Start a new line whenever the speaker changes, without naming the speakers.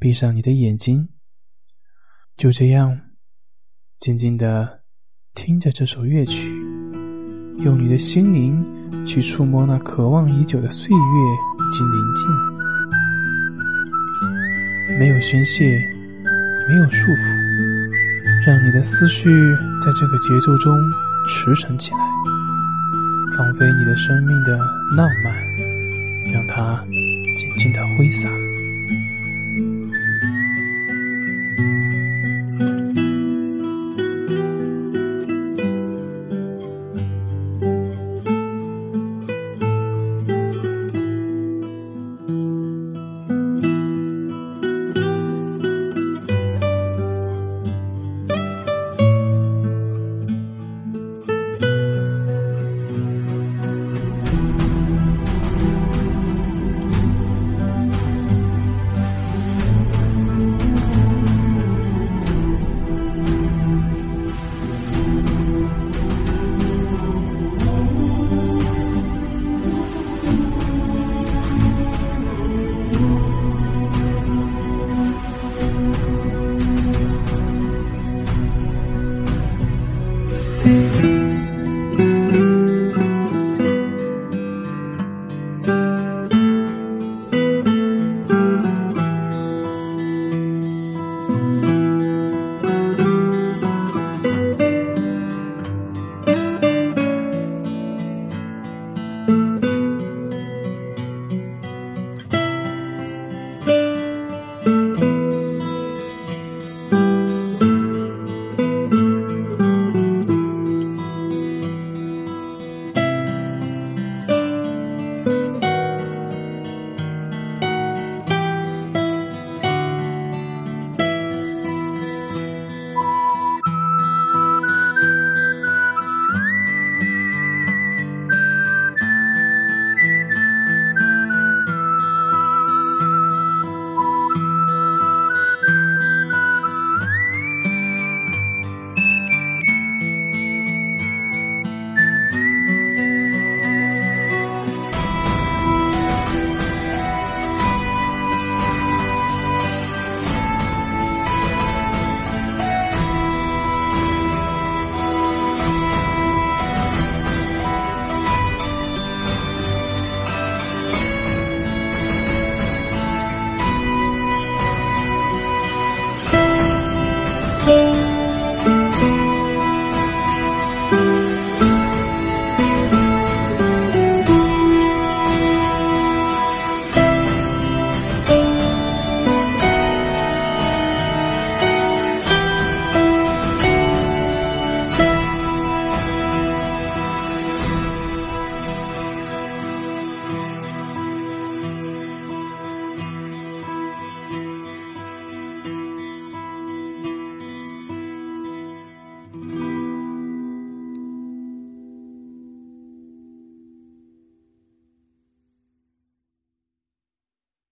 闭上你的眼睛，就这样静静的听着这首乐曲，用你的心灵去触摸那渴望已久的岁月已经临近。没有宣泄，没有束缚，让你的思绪在这个节奏中驰骋起来，放飞你的生命的浪漫，让它静静的挥洒。